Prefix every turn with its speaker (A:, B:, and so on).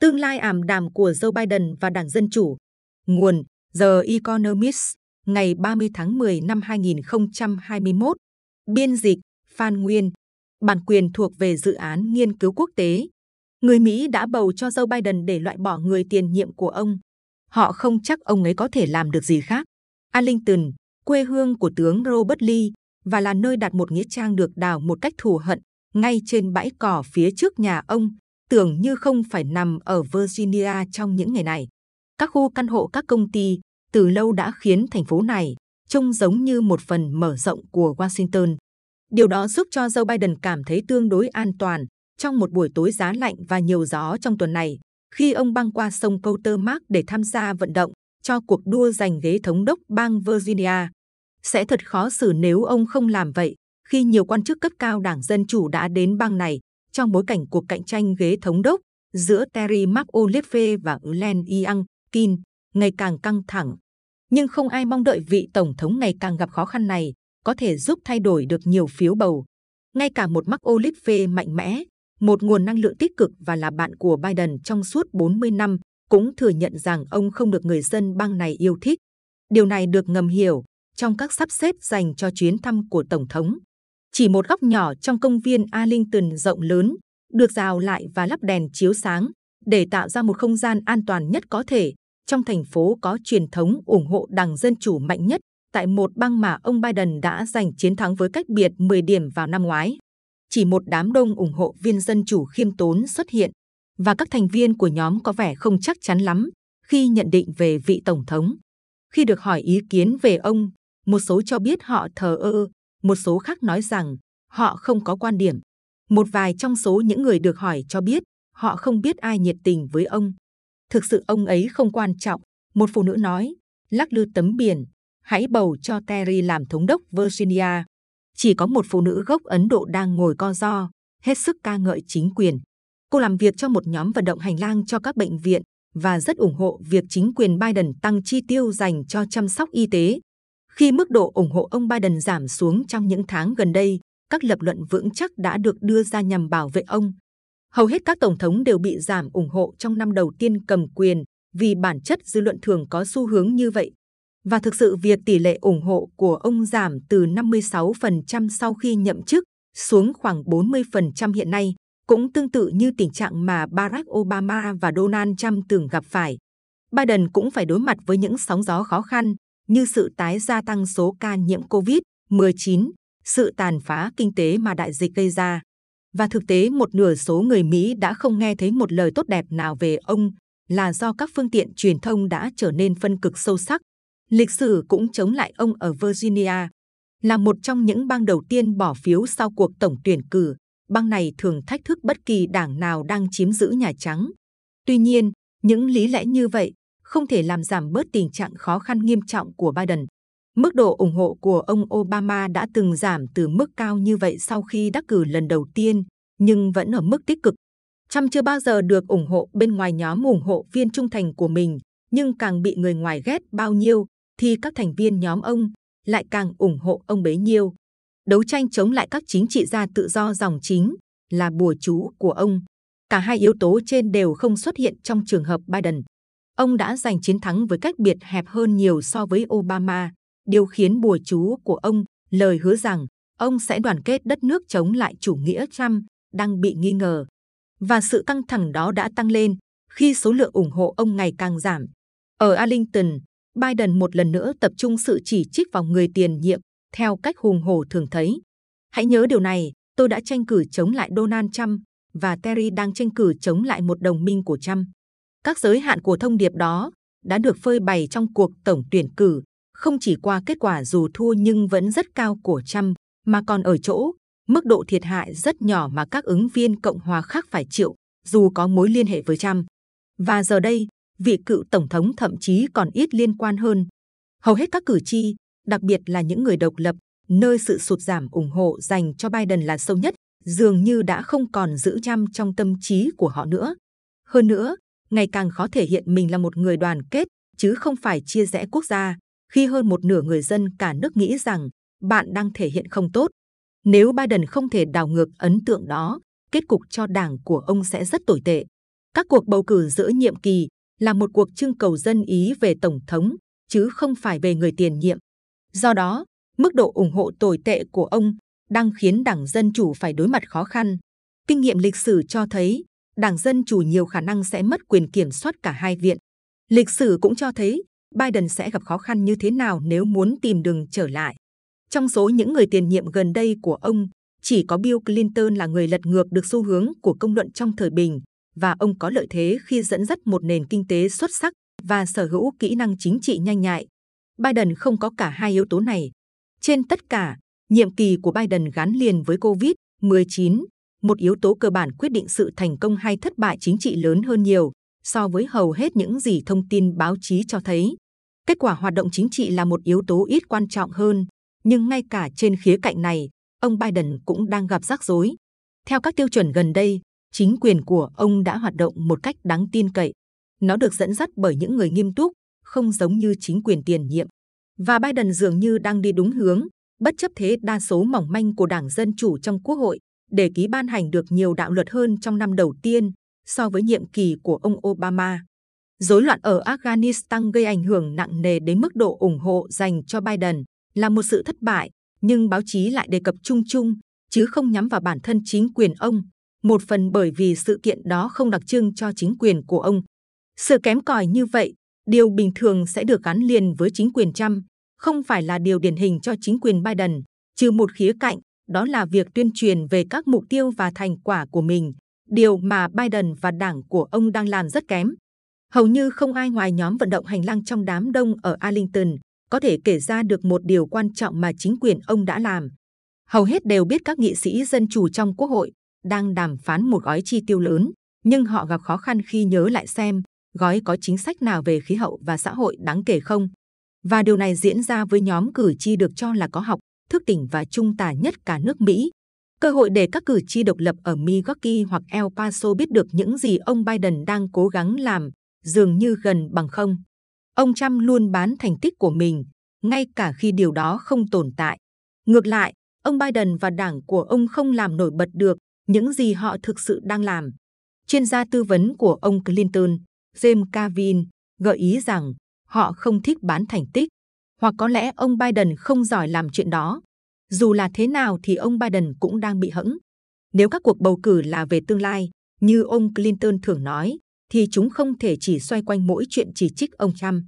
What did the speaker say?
A: Tương lai ảm đạm của Joe Biden và Đảng Dân Chủ. Nguồn The Economist, ngày 30 tháng 10 năm 2021. Biên dịch Phan Nguyên. Bản quyền thuộc về dự án nghiên cứu quốc tế. Người Mỹ đã bầu cho Joe Biden để loại bỏ người tiền nhiệm của ông. Họ không chắc ông ấy có thể làm được gì khác. Arlington, quê hương của tướng Robert Lee, và là nơi đặt một nghĩa trang được đào một cách thù hận ngay trên bãi cỏ phía trước nhà ông, tưởng như không phải nằm ở Virginia trong những ngày này. Các khu căn hộ các công ty từ lâu đã khiến thành phố này trông giống như một phần mở rộng của Washington. Điều đó giúp cho Joe Biden cảm thấy tương đối an toàn trong một buổi tối giá lạnh và nhiều gió trong tuần này, khi ông băng qua sông Potomac để tham gia vận động cho cuộc đua giành ghế thống đốc bang Virginia. Sẽ thật khó xử nếu ông không làm vậy, khi nhiều quan chức cấp cao đảng Dân Chủ đã đến bang này trong bối cảnh cuộc cạnh tranh ghế thống đốc giữa Terry McAuliffe và Glenn Youngkin ngày càng căng thẳng. Nhưng không ai mong đợi vị tổng thống ngày càng gặp khó khăn này có thể giúp thay đổi được nhiều phiếu bầu. Ngay cả một McAuliffe mạnh mẽ, một nguồn năng lượng tích cực và là bạn của Biden trong suốt 40 năm, cũng thừa nhận rằng ông không được người dân bang này yêu thích. Điều này được ngầm hiểu trong các sắp xếp dành cho chuyến thăm của Tổng thống. Chỉ một góc nhỏ trong công viên Arlington rộng lớn, được rào lại và lắp đèn chiếu sáng để tạo ra một không gian an toàn nhất có thể trong thành phố có truyền thống ủng hộ Đảng Dân Chủ mạnh nhất tại một bang mà ông Biden đã giành chiến thắng với cách biệt 10 điểm vào năm ngoái. Chỉ một đám đông ủng hộ viên Dân Chủ khiêm tốn xuất hiện và các thành viên của nhóm có vẻ không chắc chắn lắm khi nhận định về vị Tổng thống. Khi được hỏi ý kiến về ông, một số cho biết họ thờ ơ, một số khác nói rằng họ không có quan điểm. Một vài trong số những người được hỏi cho biết họ không biết ai nhiệt tình với ông. Thực sự ông ấy không quan trọng, một phụ nữ nói, lắc lư tấm biển, hãy bầu cho Terry làm thống đốc Virginia. Chỉ có một phụ nữ gốc Ấn Độ đang ngồi co do, hết sức ca ngợi chính quyền. Cô làm việc cho một nhóm vận động hành lang cho các bệnh viện và rất ủng hộ việc chính quyền Biden tăng chi tiêu dành cho chăm sóc y tế. Khi mức độ ủng hộ ông Biden giảm xuống trong những tháng gần đây, các lập luận vững chắc đã được đưa ra nhằm bảo vệ ông. Hầu hết các tổng thống đều bị giảm ủng hộ trong năm đầu tiên cầm quyền vì bản chất dư luận thường có xu hướng như vậy. Và thực sự việc tỷ lệ ủng hộ của ông giảm từ 56% sau khi nhậm chức xuống khoảng 40% hiện nay, cũng tương tự như tình trạng mà Barack Obama và Donald Trump từng gặp phải. Biden cũng phải đối mặt với những sóng gió khó khăn như sự tái gia tăng số ca nhiễm COVID-19, sự tàn phá kinh tế mà đại dịch gây ra. Và thực tế một nửa số người Mỹ đã không nghe thấy một lời tốt đẹp nào về ông là do các phương tiện truyền thông đã trở nên phân cực sâu sắc. Lịch sử cũng chống lại ông ở Virginia. Là một trong những bang đầu tiên bỏ phiếu sau cuộc tổng tuyển cử, bang này thường thách thức bất kỳ đảng nào đang chiếm giữ Nhà Trắng. Tuy nhiên, những lý lẽ như vậy không thể làm giảm bớt tình trạng khó khăn nghiêm trọng của Biden. Mức độ ủng hộ của ông Obama đã từng giảm từ mức cao như vậy sau khi đắc cử lần đầu tiên, nhưng vẫn ở mức tích cực. Trump chưa bao giờ được ủng hộ bên ngoài nhóm ủng hộ viên trung thành của mình, nhưng càng bị người ngoài ghét bao nhiêu, thì các thành viên nhóm ông lại càng ủng hộ ông bấy nhiêu. Đấu tranh chống lại các chính trị gia tự do dòng chính là bùa chú của ông. Cả hai yếu tố trên đều không xuất hiện trong trường hợp Biden. Ông đã giành chiến thắng với cách biệt hẹp hơn nhiều so với Obama, điều khiến bùa chú của ông lời hứa rằng ông sẽ đoàn kết đất nước chống lại chủ nghĩa Trump đang bị nghi ngờ. Và sự căng thẳng đó đã tăng lên khi số lượng ủng hộ ông ngày càng giảm. Ở Arlington, Biden một lần nữa tập trung sự chỉ trích vào người tiền nhiệm theo cách hùng hổ thường thấy. Hãy nhớ điều này, tôi đã tranh cử chống lại Donald Trump và Terry đang tranh cử chống lại một đồng minh của Trump. Các giới hạn của thông điệp đó đã được phơi bày trong cuộc tổng tuyển cử, không chỉ qua kết quả dù thua nhưng vẫn rất cao của Trump, mà còn ở chỗ mức độ thiệt hại rất nhỏ mà các ứng viên Cộng hòa khác phải chịu, dù có mối liên hệ với Trump. Và giờ đây, vị cựu tổng thống thậm chí còn ít liên quan hơn. Hầu hết các cử tri, đặc biệt là những người độc lập, nơi sự sụt giảm ủng hộ dành cho Biden là sâu nhất, dường như đã không còn giữ Trump trong tâm trí của họ nữa. Hơn nữa, ngày càng khó thể hiện mình là một người đoàn kết, chứ không phải chia rẽ quốc gia, khi hơn một nửa người dân cả nước nghĩ rằng bạn đang thể hiện không tốt. Nếu Biden không thể đảo ngược ấn tượng đó, kết cục cho đảng của ông sẽ rất tồi tệ. Các cuộc bầu cử giữa nhiệm kỳ là một cuộc trưng cầu dân ý về tổng thống, chứ không phải về người tiền nhiệm. Do đó, mức độ ủng hộ tồi tệ của ông đang khiến Đảng Dân Chủ phải đối mặt khó khăn. Kinh nghiệm lịch sử cho thấy, Đảng Dân Chủ nhiều khả năng sẽ mất quyền kiểm soát cả hai viện. Lịch sử cũng cho thấy Biden sẽ gặp khó khăn như thế nào nếu muốn tìm đường trở lại. Trong số những người tiền nhiệm gần đây của ông, chỉ có Bill Clinton là người lật ngược được xu hướng của công luận trong thời bình và ông có lợi thế khi dẫn dắt một nền kinh tế xuất sắc và sở hữu kỹ năng chính trị nhanh nhạy. Biden không có cả hai yếu tố này. Trên tất cả, nhiệm kỳ của Biden gắn liền với COVID-19, một yếu tố cơ bản quyết định sự thành công hay thất bại chính trị lớn hơn nhiều so với hầu hết những gì thông tin báo chí cho thấy. Kết quả hoạt động chính trị là một yếu tố ít quan trọng hơn, nhưng ngay cả trên khía cạnh này, ông Biden cũng đang gặp rắc rối. Theo các tiêu chuẩn gần đây, chính quyền của ông đã hoạt động một cách đáng tin cậy. Nó được dẫn dắt bởi những người nghiêm túc, không giống như chính quyền tiền nhiệm. Và Biden dường như đang đi đúng hướng, bất chấp thế đa số mỏng manh của Đảng Dân Chủ trong Quốc hội, để ký ban hành được nhiều đạo luật hơn trong năm đầu tiên so với nhiệm kỳ của ông Obama. Rối loạn ở Afghanistan gây ảnh hưởng nặng nề đến mức độ ủng hộ dành cho Biden là một sự thất bại, nhưng báo chí lại đề cập chung chung, chứ không nhắm vào bản thân chính quyền ông, một phần bởi vì sự kiện đó không đặc trưng cho chính quyền của ông. Sự kém cỏi như vậy, điều bình thường sẽ được gắn liền với chính quyền Trump, không phải là điều điển hình cho chính quyền Biden, trừ một khía cạnh, đó là việc tuyên truyền về các mục tiêu và thành quả của mình, điều mà Biden và đảng của ông đang làm rất kém. Hầu như không ai ngoài nhóm vận động hành lang trong đám đông ở Arlington có thể kể ra được một điều quan trọng mà chính quyền ông đã làm. Hầu hết đều biết các nghị sĩ dân chủ trong quốc hội đang đàm phán một gói chi tiêu lớn, nhưng họ gặp khó khăn khi nhớ lại xem gói có chính sách nào về khí hậu và xã hội đáng kể không. Và điều này diễn ra với nhóm cử tri được cho là có học, thức tỉnh và trung tả nhất cả nước Mỹ. Cơ hội để các cử tri độc lập ở Milwaukee hoặc El Paso biết được những gì ông Biden đang cố gắng làm dường như gần bằng không. Ông Trump luôn bán thành tích của mình, ngay cả khi điều đó không tồn tại. Ngược lại, ông Biden và đảng của ông không làm nổi bật được những gì họ thực sự đang làm. Chuyên gia tư vấn của ông Clinton, James Cavin, gợi ý rằng họ không thích bán thành tích, hoặc có lẽ ông Biden không giỏi làm chuyện đó. Dù là thế nào thì ông Biden cũng đang bị hẫng. Nếu các cuộc bầu cử là về tương lai, như ông Clinton thường nói, thì chúng không thể chỉ xoay quanh mỗi chuyện chỉ trích ông Trump.